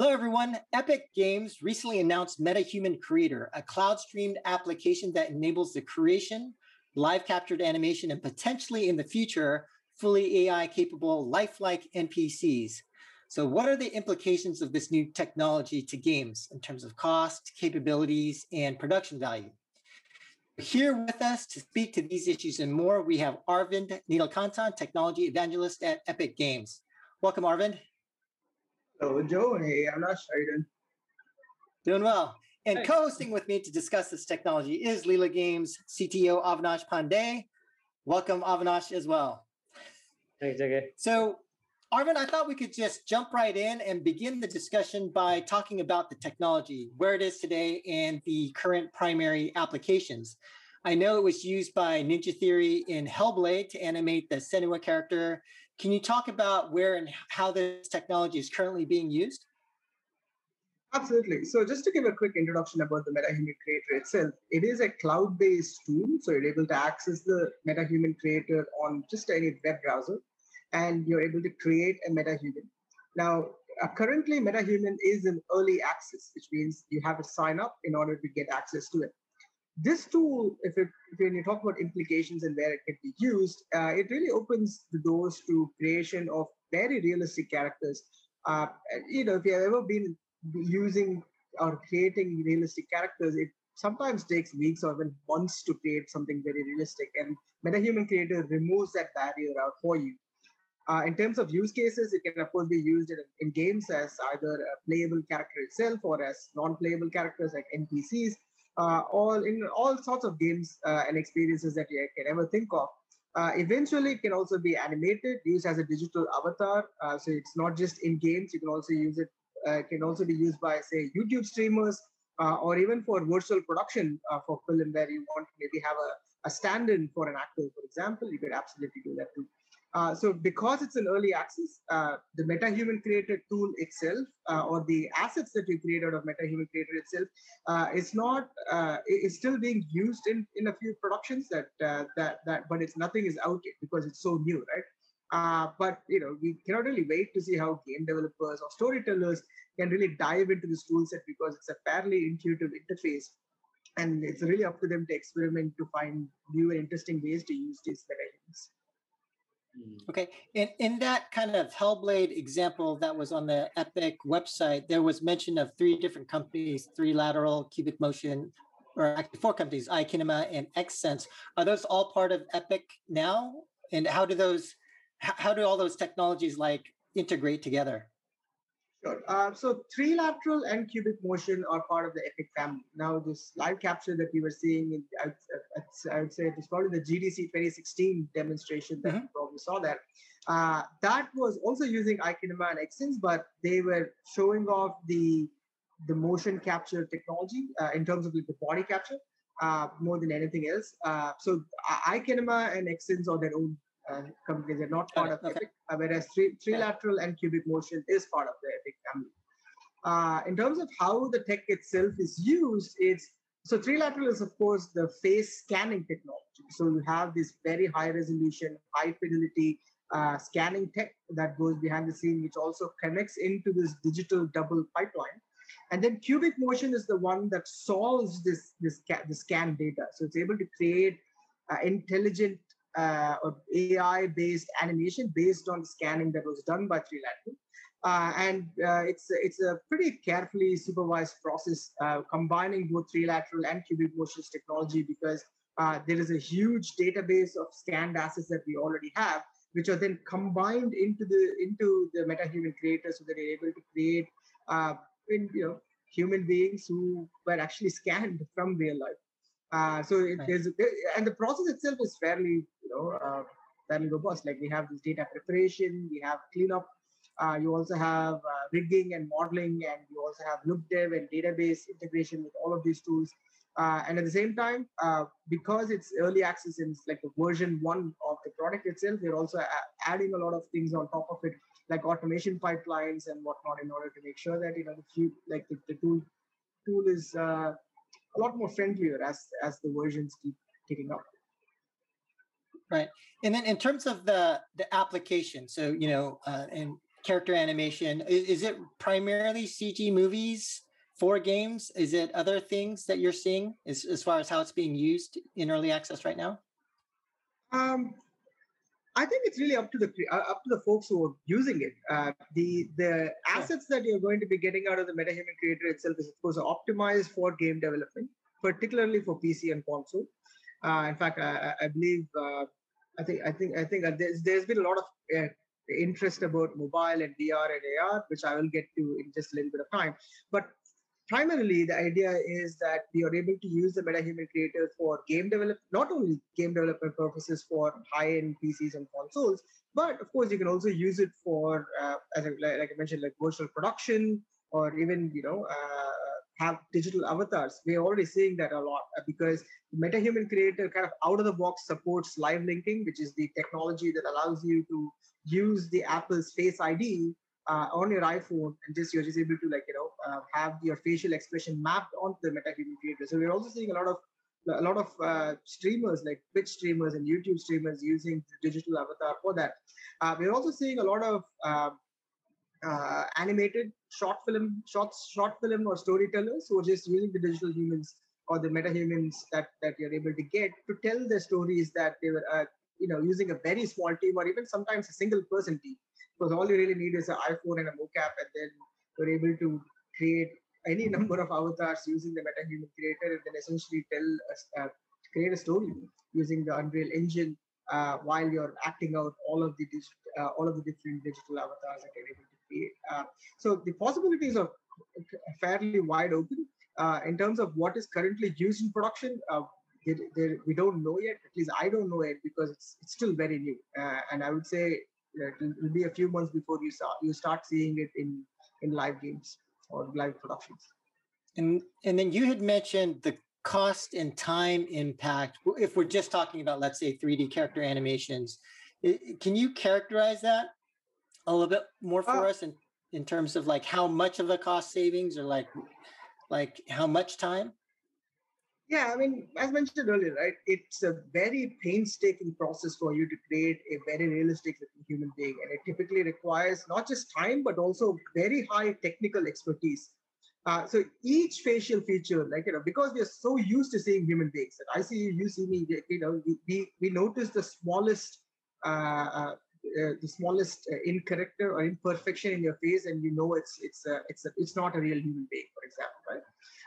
Hello, everyone. Epic Games recently announced MetaHuman Creator, a cloud streamed application that enables the creation, live captured animation, and potentially in the future, fully AI capable, lifelike NPCs. So, what are the implications of this new technology to games in terms of cost, capabilities, and production value? Here with us to speak to these issues and more, we have Arvind Neelakantan, Technology Evangelist at Epic Games. Welcome, Arvind. Hello, Joe. Hey, Avinash. How you doing? Doing well. And co-hosting with me to discuss this technology is Leela Games CTO Avinash Pandey. Welcome, Avinash, as well. Thanks, JK. So, Arvind, I thought we could just jump right in and begin the discussion by talking about the technology, where it is today, and the current primary applications. I know it was used by Ninja Theory in Hellblade to animate the Senua character can you talk about where and how this technology is currently being used? Absolutely. So just to give a quick introduction about the MetaHuman Creator itself, it is a cloud-based tool. So you're able to access the MetaHuman Creator on just any web browser, and you're able to create a MetaHuman. Now, uh, currently, MetaHuman is in early access, which means you have to sign up in order to get access to it this tool, if, it, when you talk about implications and where it can be used, uh, it really opens the doors to creation of very realistic characters. Uh, you know, if you have ever been using or creating realistic characters, it sometimes takes weeks or even months to create something very realistic. And MetaHuman Creator removes that barrier out for you. Uh, in terms of use cases, it can of course be used in, in games as either a playable character itself or as non-playable characters like NPCs uh, all in all sorts of games uh, and experiences that you can ever think of. Uh, eventually, it can also be animated, used as a digital avatar. Uh, so it's not just in games. You can also use it. Uh, can also be used by, say, YouTube streamers, uh, or even for virtual production for film, where you want to maybe have a, a stand-in for an actor, for example. You could absolutely do that too. Uh, so because it's an early access, uh, the MetaHuman Creator tool itself, uh, or the assets that you create out of MetaHuman Creator itself, uh, is not uh, is still being used in in a few productions that uh, that that, but it's nothing is out yet because it's so new, right? but you know we cannot really wait to see how game developers or storytellers can really dive into this tool set because it's a fairly intuitive interface and it's really up to them to experiment to find new and interesting ways to use these MetaHumans. Mm. Okay. In, in that kind of Hellblade example that was on the Epic website, there was mention of three different companies, 3Lateral, cubic motion, or actually four companies, iKinema and Xsens. Are those all part of Epic now? And how do those, how do all those technologies like integrate together? Sure. Uh, so 3Lateral and cubic motion are part of the Epic family. Now, this live capture that we were seeing, in, I, I, I would say it was probably the GDC 2016 demonstration that mm-hmm. you probably saw that. Uh, that was also using iKinema and Xsens, but they were showing off the the motion capture technology uh, in terms of the body capture uh, more than anything else. Uh, so iKinema and Xsens are their own uh, companies are not part of okay. Epic, uh, whereas three, 3Lateral and cubic motion is part of the Epic family. Uh, in terms of how the tech itself is used, it's so 3Lateral is of course the face scanning technology. So you have this very high resolution, high fidelity uh, scanning tech that goes behind the scene, which also connects into this digital double pipeline. And then cubic motion is the one that solves this this, the scan data. So it's able to create uh, intelligent uh, or AI-based animation based on the scanning that was done by 3Lateral. Uh, and uh, it's it's a pretty carefully supervised process uh, combining both 3Lateral and cubic motions technology because uh, there is a huge database of scanned assets that we already have, which are then combined into the into the MetaHuman creator so that they're able to create uh, in, you know human beings who were actually scanned from real life. Uh, so it, there's and the process itself is fairly you know uh, fairly robust. Like we have this data preparation, we have cleanup, uh, you also have uh, rigging and modeling, and you also have look dev and database integration with all of these tools. Uh, and at the same time, uh, because it's early access and it's like the version one of the product itself, we're also adding a lot of things on top of it, like automation pipelines and whatnot, in order to make sure that you know the like the, the tool tool is a lot more friendlier as as the versions keep ticking up. Right, and then in terms of the the application, so you know, uh, and character animation, is, is it primarily CG movies for games? Is it other things that you're seeing as, as far as how it's being used in early access right now? Um, I think it's really up to the uh, up to the folks who are using it. Uh, the the assets that you're going to be getting out of the MetaHuman Creator itself is of course optimized for game development, particularly for PC and console. Uh, in fact, I, I believe uh, I think I think I think there's there's been a lot of uh, interest about mobile and VR and AR, which I will get to in just a little bit of time. But primarily the idea is that we are able to use the MetaHuman Creator for game development, not only game development purposes for high-end PCs and consoles, but of course you can also use it for, uh, as I, like I mentioned, like virtual production or even you know uh, have digital avatars. We're already seeing that a lot uh, because MetaHuman Creator kind of out of the box supports live linking, which is the technology that allows you to use the Apple's Face ID uh, on your iPhone and just you're just able to like you know uh, have your facial expression mapped onto the MetaHuman creator. So we're also seeing a lot of a lot of uh, streamers like Twitch streamers and YouTube streamers using digital avatar for that. Uh, we're also seeing a lot of um, uh, animated short film, short short film or storytellers who are just using the digital humans or the metahumans that that you're able to get to tell the stories that they were uh, you know using a very small team or even sometimes a single person team because all you really need is an iPhone and a mocap, and then you're able to create any number of avatars using the MetaHuman creator, and then essentially tell a, uh, create a story using the Unreal Engine uh, while you're acting out all of the uh, all of the different digital avatars that you're able to create. Uh, so the possibilities are fairly wide open. Uh, in terms of what is currently used in production, uh, we don't know yet. At least I don't know it because it's, it's still very new. and I would say it will be a few months before you start you start seeing it in in live games or live productions. And and then you had mentioned the cost and time impact. If we're just talking about, let's say, 3D character animations, can you characterize that a little bit more for uh, us in, in terms of like how much of a cost savings or like like how much time? Yeah, I mean, as mentioned earlier, right? It's a very painstaking process for you to create a very realistic human being, and it typically requires not just time but also very high technical expertise. Uh, so each facial feature, like you know, because we are so used to seeing human beings, I see you, you see me, you know, we we, notice the smallest uh, uh, uh, the smallest uh, or imperfection in your face, and you know it's it's uh, it's a, it's not a real human being?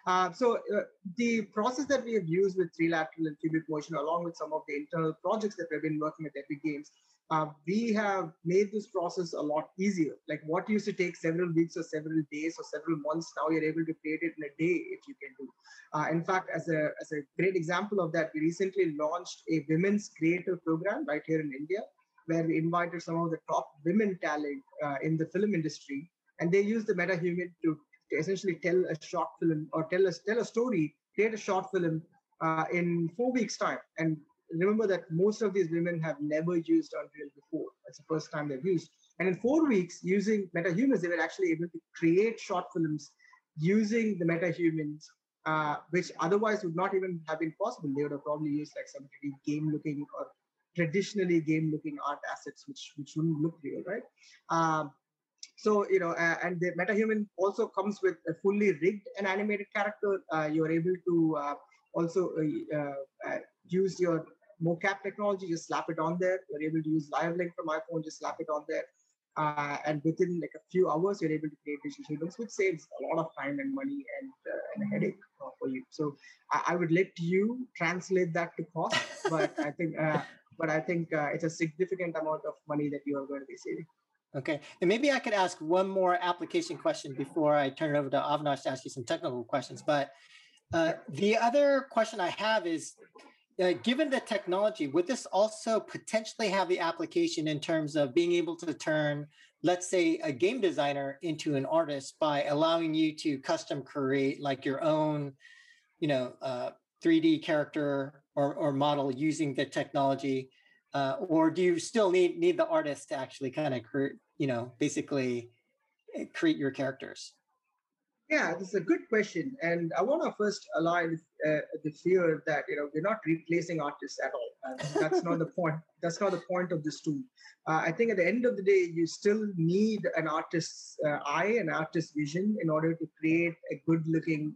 Uh, so uh, the process that we have used with 3Lateral and cubic motion, along with some of the internal projects that we've been working with Epic Games, uh, we have made this process a lot easier. Like what used to take several weeks or several days or several months, now you're able to create it in a day if you can do. Uh, in fact, as a, as a great example of that, we recently launched a women's creator program right here in India, where we invited some of the top women talent uh, in the film industry, and they used the MetaHuman to, to essentially tell a short film or tell us tell a story, create a short film uh, in four weeks' time. And remember that most of these women have never used Unreal before. That's the first time they've used. And in four weeks, using MetaHumans, they were actually able to create short films using the MetaHumans, uh, which otherwise would not even have been possible. They would have probably used like some pretty game-looking or traditionally game-looking art assets, which which wouldn't look real, right? Um, so you know, uh, and the MetaHuman also comes with a fully rigged and animated character. Uh, you are able to uh, also uh, uh, use your mocap technology, just slap it on there. You're able to use live link from iPhone, just slap it on there. Uh, and within like a few hours, you're able to create digital humans, which saves a lot of time and money and, uh, and a headache uh, for you. So I, I, would let you translate that to cost, but I think uh, but I think uh, it's a significant amount of money that you are going to be saving. Okay, and maybe I could ask one more application question before I turn it over to Avinash to ask you some technical questions. But uh, the other question I have is uh, given the technology, would this also potentially have the application in terms of being able to turn, let's say, a game designer into an artist by allowing you to custom create like your own, you know, uh, 3D character or, or model using the technology? Uh, or do you still need need the artist to actually kind of create, you know, basically eh, create your characters? Yeah, this is a good question, and I want to first align uh, the fear that you know we're not replacing artists at all. Uh, that's not the point. That's not the point of this tool. Uh, I think at the end of the day, you still need an artist's uh, eye, an artist's vision, in order to create a good-looking,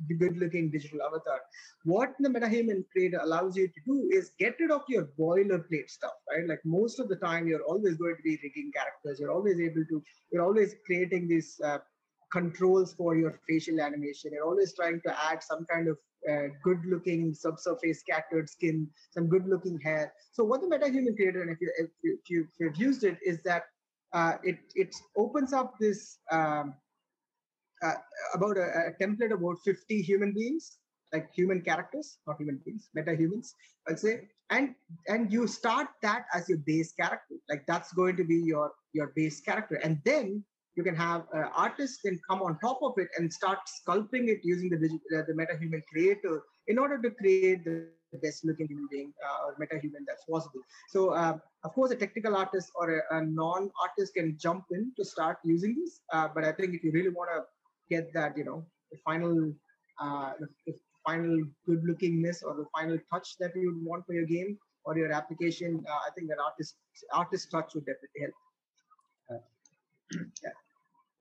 uh, good-looking digital avatar. What the MetaHuman Creator allows you to do is get rid of your boilerplate stuff, right? Like most of the time, you're always going to be rigging characters. You're always able to. You're always creating these uh, controls for your facial animation. You're always trying to add some kind of uh, good looking subsurface scattered skin, some good looking hair. So what the MetaHuman creator, and if, you, if, you, if, you, have used it, is that uh, it, it opens up this um, uh, about a, a, template about 50 human beings, like human characters, not human beings, meta humans, I'll say. And and you start that as your base character. Like that's going to be your your base character. And then you can have uh, artists can come on top of it and start sculpting it using the uh, the meta human creator in order to create the best looking human being uh, or metahuman that's possible. So uh, of course, a technical artist or a, a, non-artist can jump in to start using this. Uh, but I think if you really want to get that, you know, the final uh, the final good lookingness or the final touch that you would want for your game or your application, I think that artist artist touch would definitely help. yeah.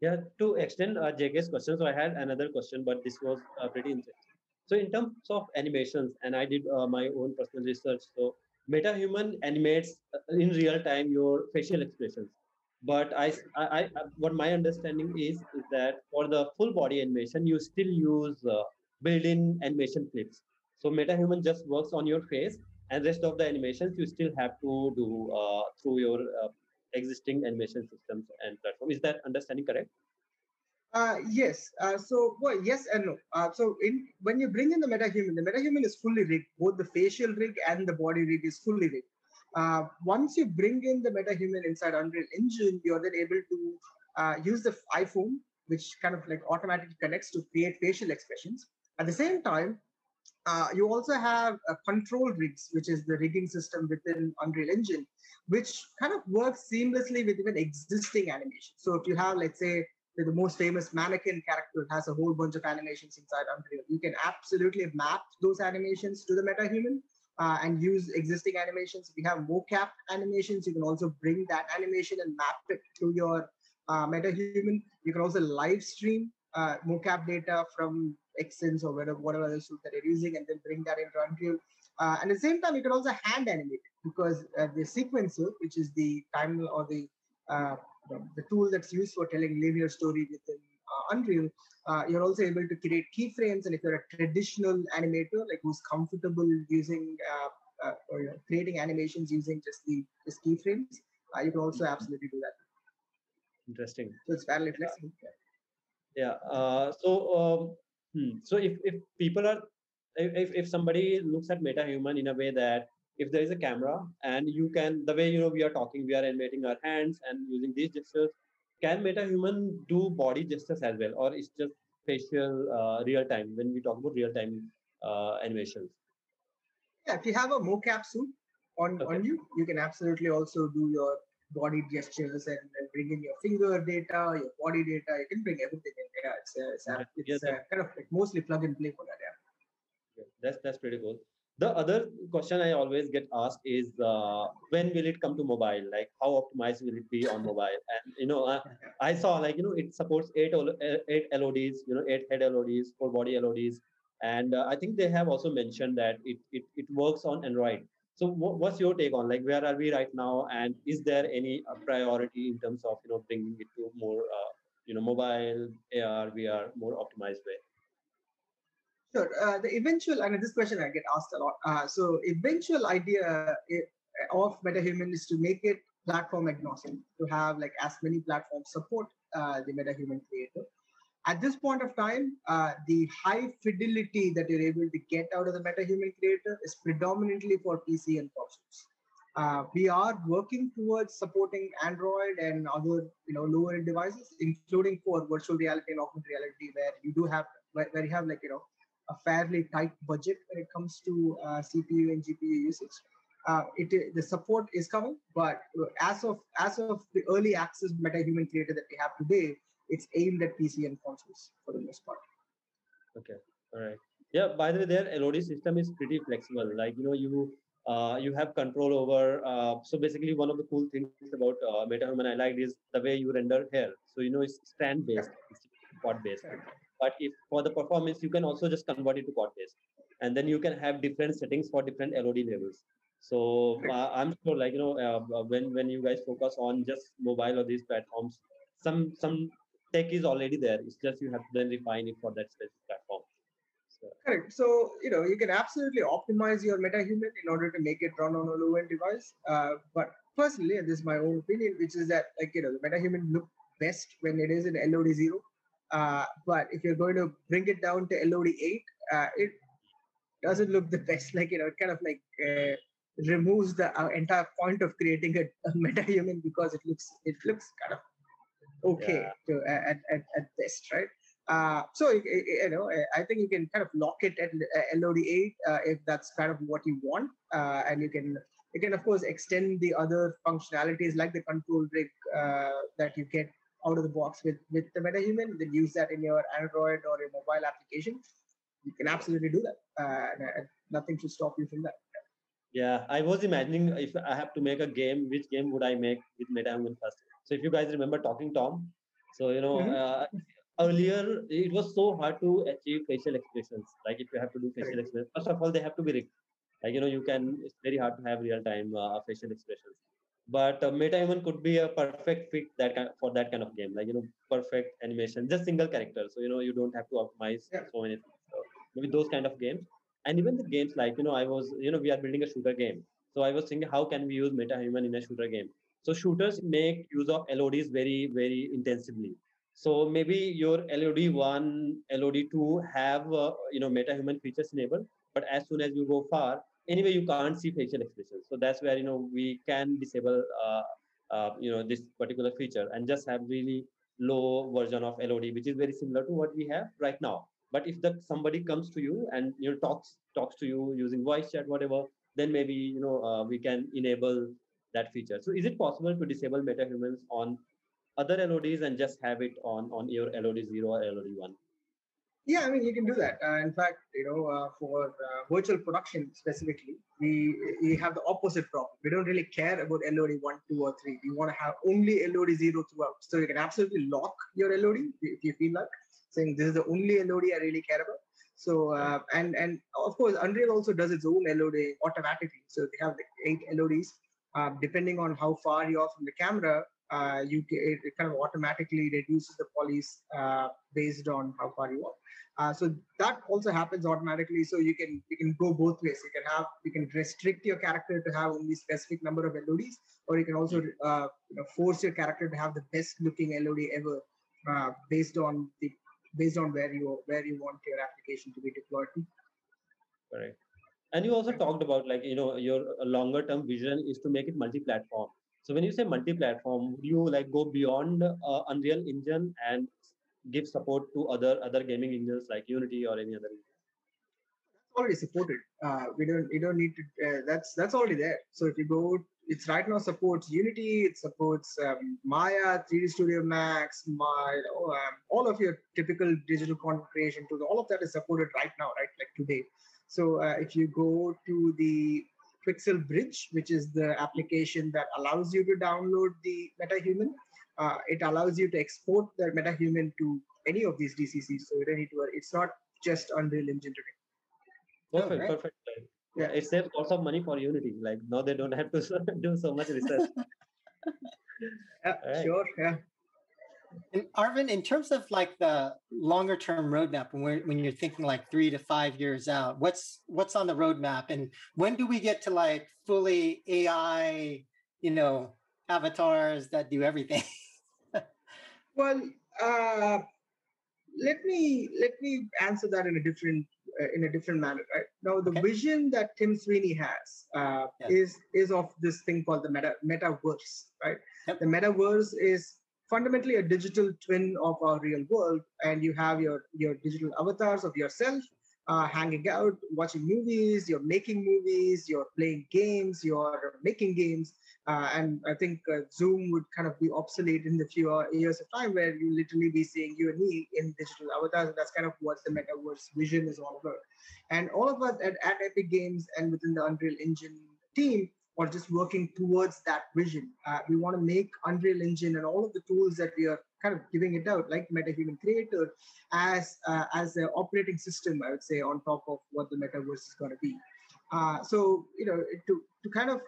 Yeah, to extend uh, JK's question, so I had another question, but this was uh, pretty interesting. So in terms of animations, and I did uh, my own personal research. So MetaHuman animates uh, in real time your facial expressions. But I, I, I, what my understanding is that for the full body animation, you still use uh, built-in animation clips. So MetaHuman just works on your face, and rest of the animations you still have to do uh, through your existing animation systems and platform. Is that understanding correct? Uh, yes. Uh, so, well, yes and no. Uh, so, in when you bring in the MetaHuman, the MetaHuman is fully rigged. Both the facial rig and the body rig is fully rigged. Uh, once you bring in the MetaHuman inside Unreal Engine, you're then able to uh, use the iPhone, which kind of like automatically connects to create facial expressions. At the same time, uh, you also have a control rigs, which is the rigging system within Unreal Engine, which kind of works seamlessly with even existing animations. So if you have, let's say, the most famous mannequin character has a whole bunch of animations inside Unreal, you can absolutely map those animations to the MetaHuman uh, and use existing animations. If you have mocap animations, you can also bring that animation and map it to your uh, MetaHuman. You can also live stream uh, mocap data from Xsens or whatever, whatever other suit that you're using and then bring that into Unreal. Uh, and at the same time, you can also hand animate because uh, the sequencer, which is the time or the, uh, the, tool that's used for telling linear story within uh, Unreal, uh, you're also able to create keyframes. And if you're a traditional animator, like who's comfortable using uh, or you know, creating animations using just the just keyframes, you can also absolutely do that. Interesting. So it's fairly flexible. Yeah. so um, Hmm. So if, if people are if, if somebody looks at MetaHuman in a way that if there is a camera and you can the way you know we are talking, we are animating our hands and using these gestures, can MetaHuman do body gestures as well, or it's just facial uh, real time when we talk about real time uh, animations? Yeah, if you have a mocap suit on okay. on you, you can absolutely also do your body gestures and, and bring in your finger data, your body data. You can bring everything in. Yeah, it's, uh, it's, uh, it's uh, kind of like mostly plug and play for that. Yeah. yeah. That's that's pretty cool. The other question I always get asked is uh, when will it come to mobile? Like how optimized will it be on mobile? And you know, uh, I saw like you know it supports eight eight LODs, you know, eight head LODs, four body LODs, and uh, I think they have also mentioned that it it, it works on Android. So what's your take on like where are we right now, and is there any uh, priority in terms of you know bringing it to more uh, you know mobile AR VR more optimized way? Sure. Uh, the eventual, and this question I get asked a lot. Uh, so eventual idea eh, of MetaHuman is to make it platform agnostic, to have like as many platforms support uh, the MetaHuman creator at this point of time, uh, the high fidelity that you're able to get out of the MetaHuman Creator is predominantly for PC and consoles. Uh, we are working towards supporting Android and other, you know, lower end devices, including for virtual reality and augmented reality, where you do have, where, where you have like, you know, a fairly tight budget when it comes to uh, CPU and GPU usage. Uh, it the support is coming, but as of as of the early access MetaHuman Creator that we have today, it's aimed at PC and consoles for the most part. Okay, all right. Yeah. By the way, their LOD system is pretty flexible. Like you know, you uh, you have control over. Uh, so basically, one of the cool things about uh, MetaHuman I liked is the way you render hair. So you know, it's strand based, quad based. But if for the performance, you can also just convert it to quad based, and then you can have different settings for different LOD levels. So uh, I'm sure, like you know, uh, when when you guys focus on just mobile or these platforms, some some tech is already there. It's just you have to then refine it for that specific platform. Correct. So, you know, you can absolutely optimize your MetaHuman in order to make it run on a low-end device. Uh, but personally, and this is my own opinion, which is that, like, you know, the MetaHuman look best when it is in LOD 0. Uh, but if you're going to bring it down to LOD 8, uh, it doesn't look the best. Like, you know, it kind of like uh, removes the uh, entire point of creating a, a MetaHuman because it looks it looks kind of okay yeah. to, at, at, at best, right? Uh, so you know, I think you can kind of lock it at LOD8 uh, if that's kind of what you want, uh, and you can you can of course extend the other functionalities like the control rig uh, that you get out of the box with with the MetaHuman. Then use that in your Android or your mobile application. You can absolutely do that. Uh, nothing should stop you from that. Yeah, I was imagining if I have to make a game, which game would I make with MetaHuman first? So if you guys remember Talking Tom, so you know. Mm-hmm. earlier it was so hard to achieve facial expressions like if you have to do facial expressions first of all they have to be rigged like you know you can it's very hard to have real time uh, facial expressions. But uh, MetaHuman could be a perfect fit that kind for that kind of game like you know perfect animation just single character. So you know you don't have to optimize yeah. so many things. So maybe those kind of games. And even the games like you know i was you know we are building a shooter game. So i was thinking how can we use MetaHuman in a shooter game so shooters make use of lods very very intensively so maybe your LOD1, LOD2 have uh, you know MetaHuman features enabled, but as soon as you go far, anyway you can't see facial expressions. So that's where you know we can disable uh, uh, you know this particular feature and just have really low version of LOD, which is very similar to what we have right now. But if the somebody comes to you and you know talks talks to you using voice chat, whatever, then maybe you know uh, we can enable that feature. So is it possible to disable MetaHumans on other LODs and just have it on on your LOD zero or LOD one? Yeah, I mean you can do that. Uh, in fact, you know, uh, for uh, virtual production specifically, we we have the opposite problem. We don't really care about LOD one, two, or three. We want to have only LOD zero throughout. So you can absolutely lock your LOD if you feel like saying this is the only LOD I really care about. So uh, and and of course Unreal also does its own LOD automatically. So they have like eight LODs. Uh, depending on how far you are from the camera, uh, you it, it, kind of automatically reduces the polys uh, based on how far you are. Uh, so that also happens automatically. So you can you can go both ways. You can have you can restrict your character to have only specific number of LODs, or you can also uh, you know, force your character to have the best looking LOD ever based on the based on where you where you want your application to be deployed to. Correct. And you also talked about like you know your longer term vision is to make it multi-platform. So when you say multi-platform, would you like go beyond uh, Unreal Engine and give support to other other gaming engines like Unity or any other? That's already supported. Uh, we don't we don't need to. Uh, that's that's already there. So if you go, it's right now supports Unity. It supports um, Maya, 3D Studio Max, my um, all of your typical digital content creation tools. All of that is supported right now, right? Like today. So uh, if you go to the Quixel Bridge, which is the application that allows you to download the MetaHuman. Uh, it allows you to export the MetaHuman to any of these DCCs. So you don't need to worry. It's not just Unreal Engine today. Perfect, right? perfect. Yeah, it saves lots of money for Unity. Like now they don't have to do so much research. yeah, right. sure. Yeah. And Arvind, in terms of like the longer term roadmap, when, when you're thinking like three to five years out, what's what's on the roadmap, and when do we get to like fully AI, you know, avatars that do everything? well, uh, let me let me answer that in a different uh, in a different manner, right? Now, the okay. vision that Tim Sweeney has uh, is is of this thing called the meta metaverse, right? Yep. The metaverse is fundamentally a digital twin of our real world and you have your your digital avatars of yourself uh, hanging out watching movies you're making movies you're playing games you're making games Uh, and I think uh, Zoom would kind of be obsolete in the few years of time where you literally be seeing you and me in digital avatars. And that's kind of what the metaverse vision is all about. And all of us at, at Epic Games and within the Unreal Engine team are just working towards that vision. Uh, we want to make Unreal Engine and all of the tools that we are kind of giving it out, like MetaHuman Creator, as uh, as an operating system, I would say, on top of what the metaverse is going to be. Uh, so, you know, to, to kind of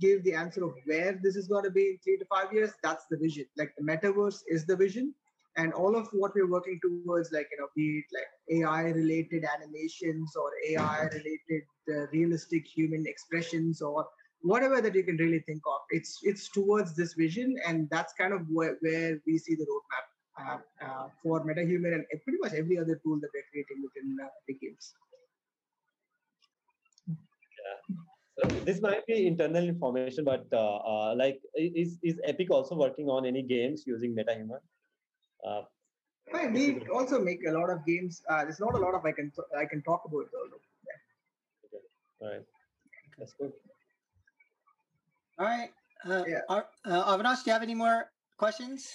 give the answer of where this is going to be in three to five years, that's the vision. Like the metaverse is the vision. And all of what we're working towards, like, you know, be it like AI related animations or AI related uh, realistic human expressions or whatever that you can really think of, it's it's towards this vision. And that's kind of where, where we see the roadmap uh, uh, for MetaHuman and pretty much every other tool that we're creating within uh, the games. Yeah. So this might be internal information, but uh, uh, like, is is Epic also working on any games using MetaHuman? Uh, we also make a lot of games. Uh, there's not a lot of I can I can talk about though. Yeah. Okay. All right. That's good. All right. Uh, yeah. uh, Avinash, do you have any more questions?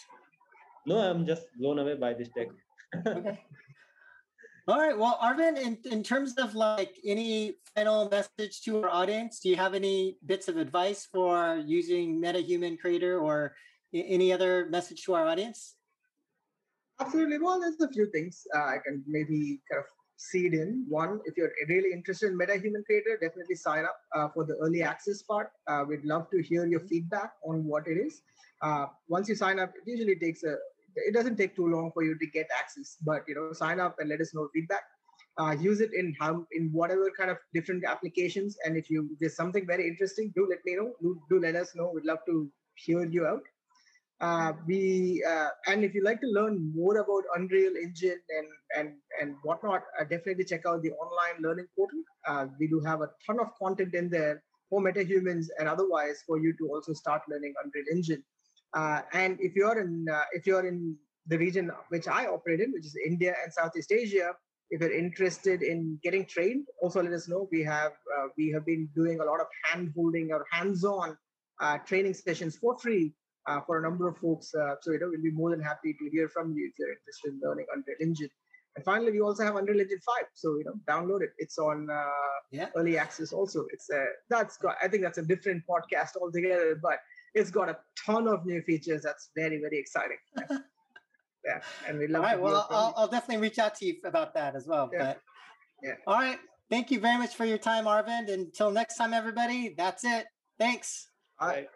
No, I'm just blown away by this tech. okay. All right. Well, Arvind, in, in terms of like any final message to our audience, do you have any bits of advice for using MetaHuman Creator or any other message to our audience? Absolutely. Well, there's a few things uh, I can maybe kind of seed in. One, if you're really interested in MetaHuman Creator, definitely sign up uh, for the early access part. Uh, we'd love to hear your feedback on what it is. Uh, once you sign up, it usually takes a it doesn't take too long for you to get access but you know sign up and let us know feedback uh, use it in how in whatever kind of different applications and if you there's something very interesting do let me know do, do let us know we'd love to hear you out uh, we uh, and if you like to learn more about unreal engine and and and whatnot uh, definitely check out the online learning portal uh, we do have a ton of content in there for metahumans and otherwise for you to also start learning unreal engine uh, and if you're in uh, if you're in the region which I operate in, which is India and Southeast Asia, if you're interested in getting trained, also let us know. We have we have been doing a lot of hand holding or hands-on uh, training sessions for free uh, for a number of folks. Uh, so you know we'll be more than happy to hear from you if you're interested in learning Unreal Engine. And finally, we also have Unreal Engine 5. So, you know, download it. It's on uh, yeah. early access also. It's a, that's got, I think that's a different podcast altogether, but it's got a ton of new features. That's very, very exciting. yeah. And we love All right. Well, I'll, I'll, definitely reach out to you about that as well. Yeah. But, yeah. All right. Thank you very much for your time, Arvind. Until next time, everybody, that's it. Thanks. All right.